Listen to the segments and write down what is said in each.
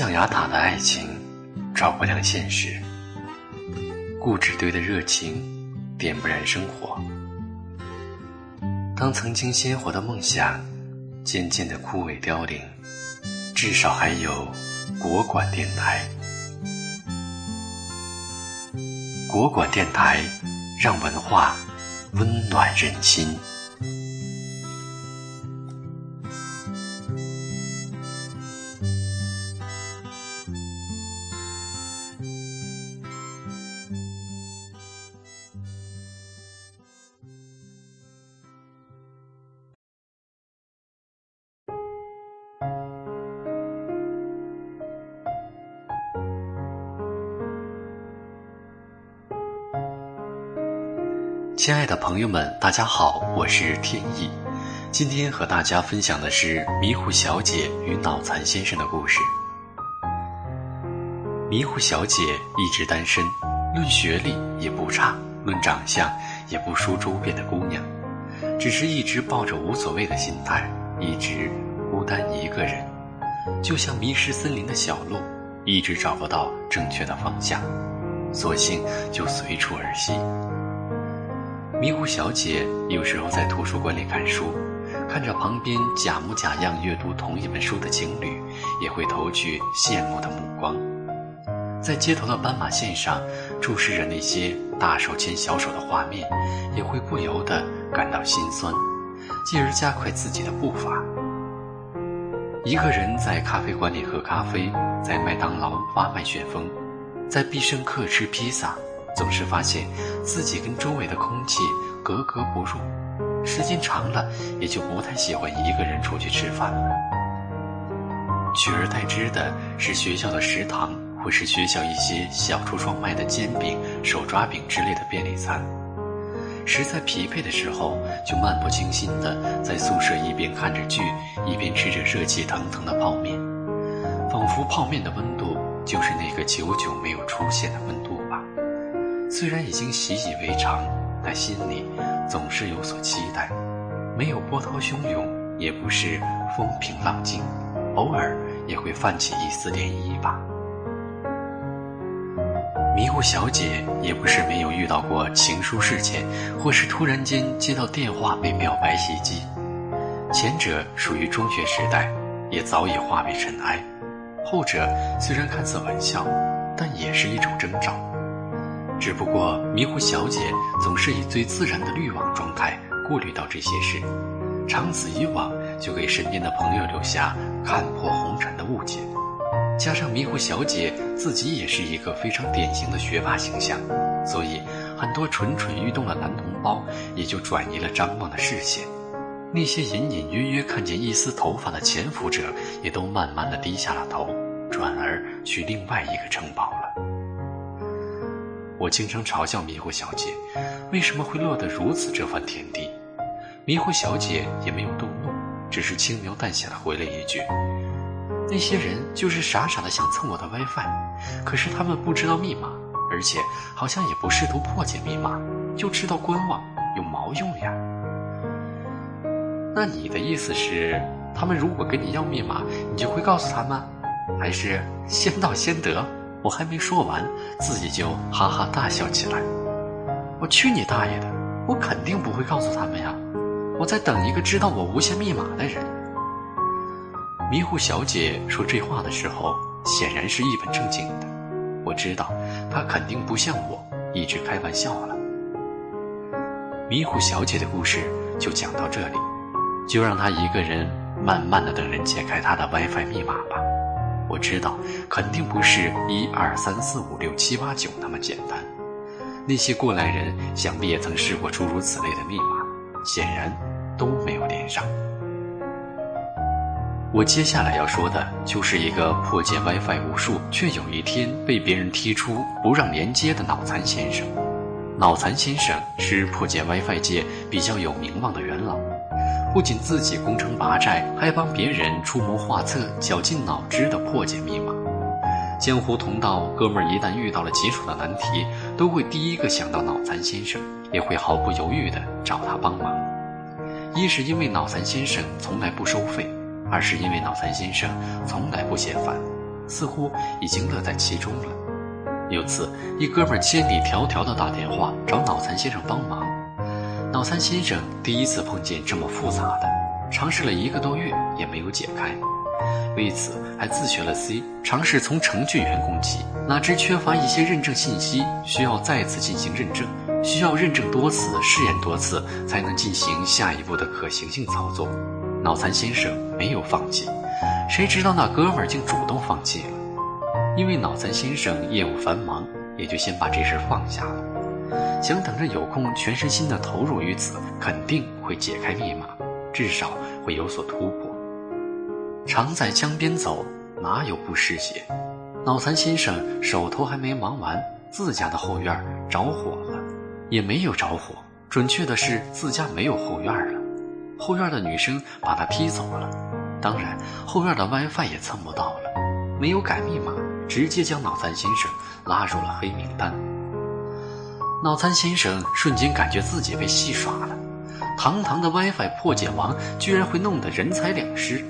象牙塔的爱情，照不亮现实；固执堆的热情，点不燃生活。当曾经鲜活的梦想，渐渐的枯萎凋零，至少还有国馆电台。国馆电台，让文化温暖人心。亲爱的朋友们，大家好，我是天意。今天和大家分享的是迷糊小姐与脑残先生的故事。迷糊小姐一直单身，论学历也不差，论长相也不输周边的姑娘，只是一直抱着无所谓的心态，一直孤单一个人，就像迷失森林的小鹿，一直找不到正确的方向，索性就随处而栖。迷糊小姐有时候在图书馆里看书，看着旁边假模假样阅读同一本书的情侣，也会投去羡慕的目光。在街头的斑马线上，注视着那些大手牵小手的画面，也会不由得感到心酸，继而加快自己的步伐。一个人在咖啡馆里喝咖啡，在麦当劳挖麦旋风，在必胜客吃披萨。总是发现自己跟周围的空气格格不入，时间长了也就不太喜欢一个人出去吃饭了。取而代之的是学校的食堂，或是学校一些小橱窗卖的煎饼、手抓饼之类的便利餐。实在疲惫的时候，就漫不经心的在宿舍一边看着剧，一边吃着热气腾腾的泡面，仿佛泡面的温度就是那个久久没有出现的温度。虽然已经习以为常，但心里总是有所期待。没有波涛汹涌，也不是风平浪静，偶尔也会泛起一丝涟漪吧。迷糊小姐也不是没有遇到过情书事件，或是突然间接到电话被表白袭击。前者属于中学时代，也早已化为尘埃；后者虽然看似玩笑，但也是一种征兆。只不过迷糊小姐总是以最自然的滤网状态过滤到这些事，长此以往就给身边的朋友留下看破红尘的误解。加上迷糊小姐自己也是一个非常典型的学霸形象，所以很多蠢蠢欲动的男同胞也就转移了张望的视线。那些隐隐约约看见一丝头发的潜伏者，也都慢慢的低下了头，转而去另外一个城堡了。我经常嘲笑迷糊小姐，为什么会落得如此这番田地？迷糊小姐也没有动怒，只是轻描淡写的回了一句：“那些人就是傻傻的想蹭我的 WiFi，可是他们不知道密码，而且好像也不试图破解密码，就知道观望，有毛用呀？”那你的意思是，他们如果跟你要密码，你就会告诉他们，还是先到先得？我还没说完，自己就哈哈大笑起来。我去你大爷的！我肯定不会告诉他们呀！我在等一个知道我无线密码的人。迷糊小姐说这话的时候，显然是一本正经的。我知道，她肯定不像我一直开玩笑了。迷糊小姐的故事就讲到这里，就让她一个人慢慢的等人解开她的 WiFi 密码吧。我知道，肯定不是一二三四五六七八九那么简单。那些过来人想必也曾试过诸如此类的密码，显然都没有连上。我接下来要说的就是一个破解 WiFi 无数，却有一天被别人踢出不让连接的脑残先生。脑残先生是破解 WiFi 界比较有名望的元老。不仅自己攻城拔寨，还帮别人出谋划策、绞尽脑汁地破解密码。江湖同道哥们儿一旦遇到了棘手的难题，都会第一个想到脑残先生，也会毫不犹豫地找他帮忙。一是因为脑残先生从来不收费，二是因为脑残先生从来不嫌烦。似乎已经乐在其中了。有次，一哥们儿千里迢迢的打电话找脑残先生帮忙，脑残先生第一次碰见这么复杂的，尝试了一个多月也没有解开，为此还自学了 C，尝试从程序员攻击，哪知缺乏一些认证信息，需要再次进行认证，需要认证多次、试验多次才能进行下一步的可行性操作。脑残先生没有放弃，谁知道那哥们儿竟主动放弃了。因为脑残先生业务繁忙，也就先把这事放下了，想等着有空全身心的投入于此，肯定会解开密码，至少会有所突破。常在江边走，哪有不湿鞋？脑残先生手头还没忙完，自家的后院着火了，也没有着火，准确的是自家没有后院了，后院的女生把他踢走了，当然后院的 WiFi 也蹭不到了，没有改密码。直接将脑残先生拉入了黑名单。脑残先生瞬间感觉自己被戏耍了，堂堂的 WiFi 破解王居然会弄得人财两失。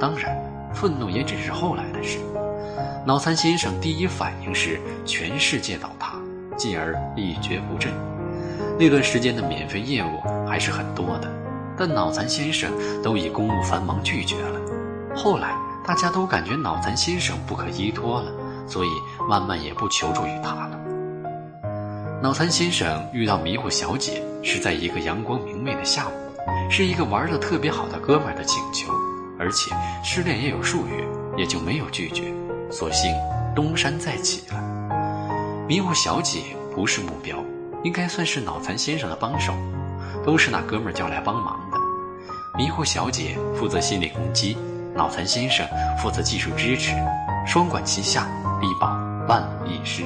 当然，愤怒也只是后来的事。脑残先生第一反应是全世界倒塌，进而一蹶不振。那段时间的免费业务还是很多的，但脑残先生都以公务繁忙拒绝了。后来。大家都感觉脑残先生不可依托了，所以慢慢也不求助于他了。脑残先生遇到迷糊小姐是在一个阳光明媚的下午，是一个玩的特别好的哥们儿的请求，而且失恋也有数月，也就没有拒绝，索性东山再起了。迷糊小姐不是目标，应该算是脑残先生的帮手，都是那哥们儿叫来帮忙的。迷糊小姐负责心理攻击。脑残先生负责技术支持，双管齐下，力保万无一失。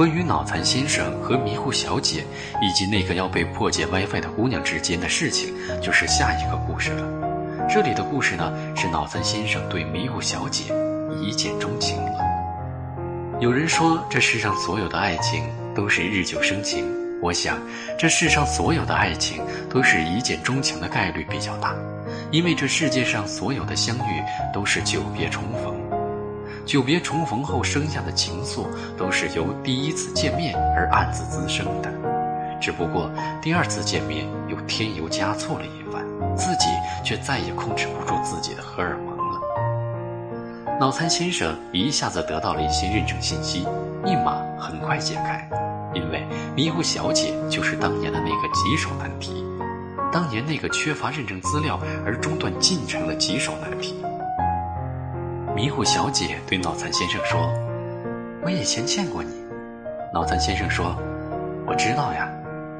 关于脑残先生和迷糊小姐以及那个要被破解 WiFi 的姑娘之间的事情，就是下一个故事了。这里的故事呢，是脑残先生对迷糊小姐一见钟情了。有人说，这世上所有的爱情都是日久生情。我想，这世上所有的爱情都是一见钟情的概率比较大。因为这世界上所有的相遇都是久别重逢，久别重逢后生下的情愫都是由第一次见面而暗自滋生的，只不过第二次见面又添油加醋了一番，自己却再也控制不住自己的荷尔蒙了。脑残先生一下子得到了一些认证信息，密码很快解开，因为迷糊小姐就是当年的那个棘手难题。当年那个缺乏认证资料而中断进程的棘手难题，迷糊小姐对脑残先生说：“我以前见过你。”脑残先生说：“我知道呀，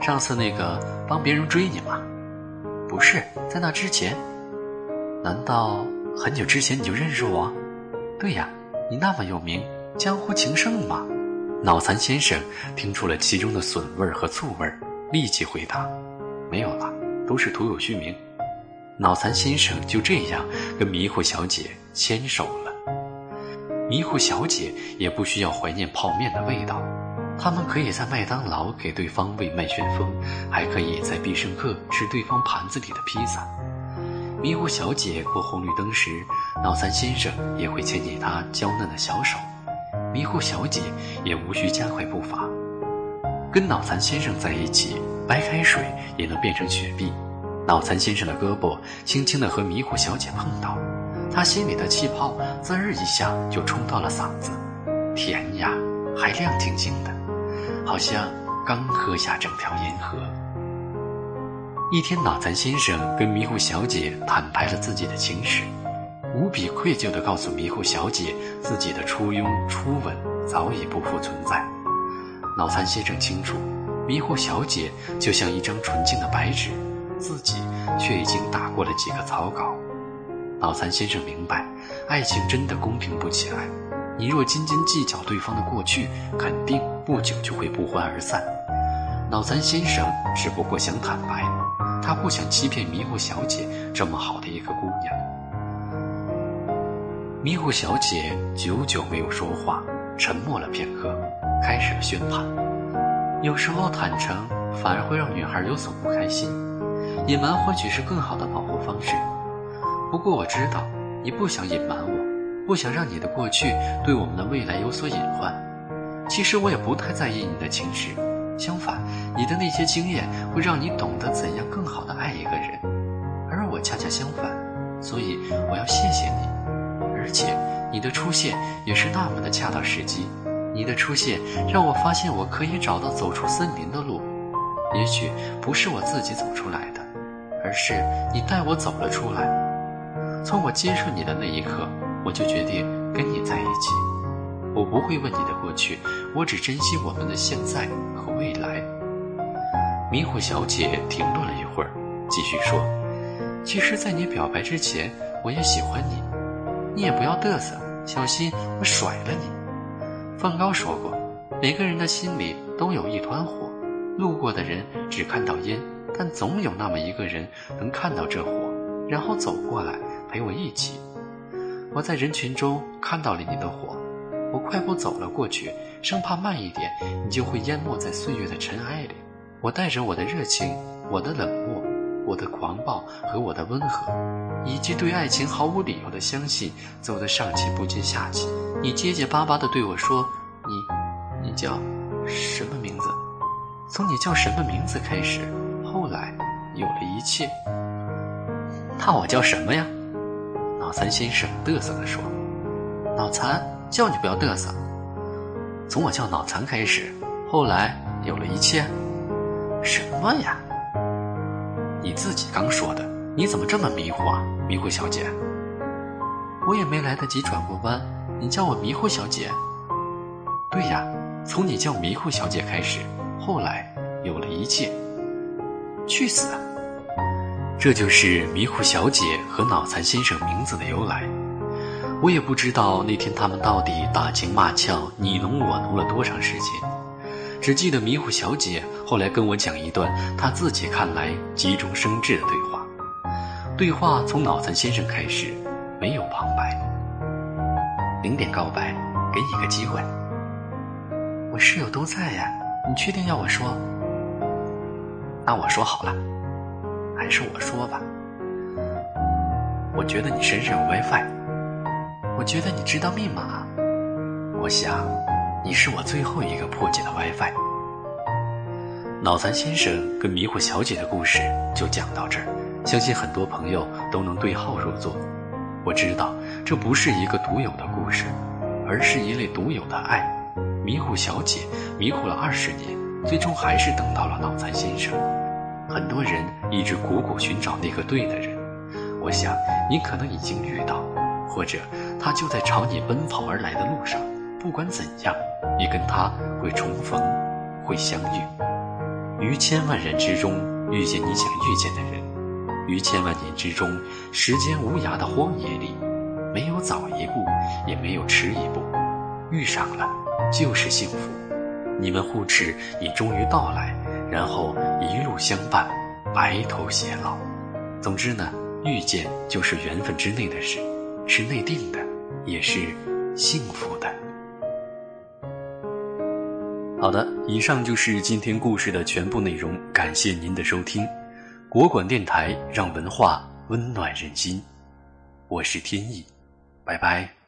上次那个帮别人追你吗？不是，在那之前。难道很久之前你就认识我？对呀，你那么有名，江湖情圣嘛。”脑残先生听出了其中的笋味儿和醋味儿，立即回答：“没有了。”都是徒有虚名，脑残先生就这样跟迷糊小姐牵手了。迷糊小姐也不需要怀念泡面的味道，他们可以在麦当劳给对方喂麦旋风，还可以在必胜客吃对方盘子里的披萨。迷糊小姐过红绿灯时，脑残先生也会牵起她娇嫩的小手，迷糊小姐也无需加快步伐。跟脑残先生在一起。白开水也能变成雪碧，脑残先生的胳膊轻轻地和迷糊小姐碰到，他心里的气泡滋儿一下就冲到了嗓子，甜呀，还亮晶晶的，好像刚喝下整条银河。一天，脑残先生跟迷糊小姐坦白了自己的情史，无比愧疚地告诉迷糊小姐，自己的初拥初吻早已不复存在。脑残先生清楚。迷糊小姐就像一张纯净的白纸，自己却已经打过了几个草稿。脑残先生明白，爱情真的公平不起来。你若斤斤计较对方的过去，肯定不久就会不欢而散。脑残先生只不过想坦白，他不想欺骗迷糊小姐这么好的一个姑娘。迷糊小姐久久没有说话，沉默了片刻，开始了宣判。有时候坦诚反而会让女孩有所不开心，隐瞒或许是更好的保护方式。不过我知道你不想隐瞒我，不想让你的过去对我们的未来有所隐患。其实我也不太在意你的情史，相反，你的那些经验会让你懂得怎样更好的爱一个人，而我恰恰相反，所以我要谢谢你。而且你的出现也是那么的恰到时机，你的出现让我发现我可以找到走出森林的路，也许不是我自己走出来的，而是你带我走了出来。从我接受你的那一刻，我就决定跟你在一起。我不会问你的过去，我只珍惜我们的现在和未来。迷糊小姐停顿了一会儿，继续说：“其实，在你表白之前，我也喜欢你。你也不要嘚瑟，小心我甩了你。”梵高说过：“每个人的心里都有一团火，路过的人只看到烟，但总有那么一个人能看到这火，然后走过来。”陪我一起，我在人群中看到了你的火，我快步走了过去，生怕慢一点你就会淹没在岁月的尘埃里。我带着我的热情，我的冷漠，我的狂暴和我的温和，以及对爱情毫无理由的相信，走得上气不接下气。你结结巴巴地对我说：“你，你叫什么名字？”从你叫什么名字开始，后来有了一切。那我叫什么呀？脑残先生嘚瑟地说：“脑残，叫你不要嘚瑟。从我叫脑残开始，后来有了一切。什么呀？你自己刚说的，你怎么这么迷糊啊，迷糊小姐？我也没来得及转过弯，你叫我迷糊小姐？对呀，从你叫迷糊小姐开始，后来有了一切。去死！”这就是迷糊小姐和脑残先生名字的由来。我也不知道那天他们到底打情骂俏、你侬我侬了多长时间，只记得迷糊小姐后来跟我讲一段她自己看来急中生智的对话。对话从脑残先生开始，没有旁白。零点告白，给你个机会。我室友都在呀，你确定要我说？那我说好了。还是我说吧，我觉得你身上有 WiFi，我觉得你知道密码，我想你是我最后一个破解的 WiFi。脑残先生跟迷糊小姐的故事就讲到这儿，相信很多朋友都能对号入座。我知道这不是一个独有的故事，而是一类独有的爱。迷糊小姐迷糊了二十年，最终还是等到了脑残先生。很多人一直苦苦寻找那个对的人，我想你可能已经遇到，或者他就在朝你奔跑而来的路上。不管怎样，你跟他会重逢，会相遇。于千万人之中遇见你想遇见的人，于千万年之中时间无涯的荒野里，没有早一步，也没有迟一步，遇上了就是幸福。你们互斥你终于到来。然后一路相伴，白头偕老。总之呢，遇见就是缘分之内的事，是内定的，也是幸福的。好的，以上就是今天故事的全部内容，感谢您的收听。国馆电台让文化温暖人心，我是天意，拜拜。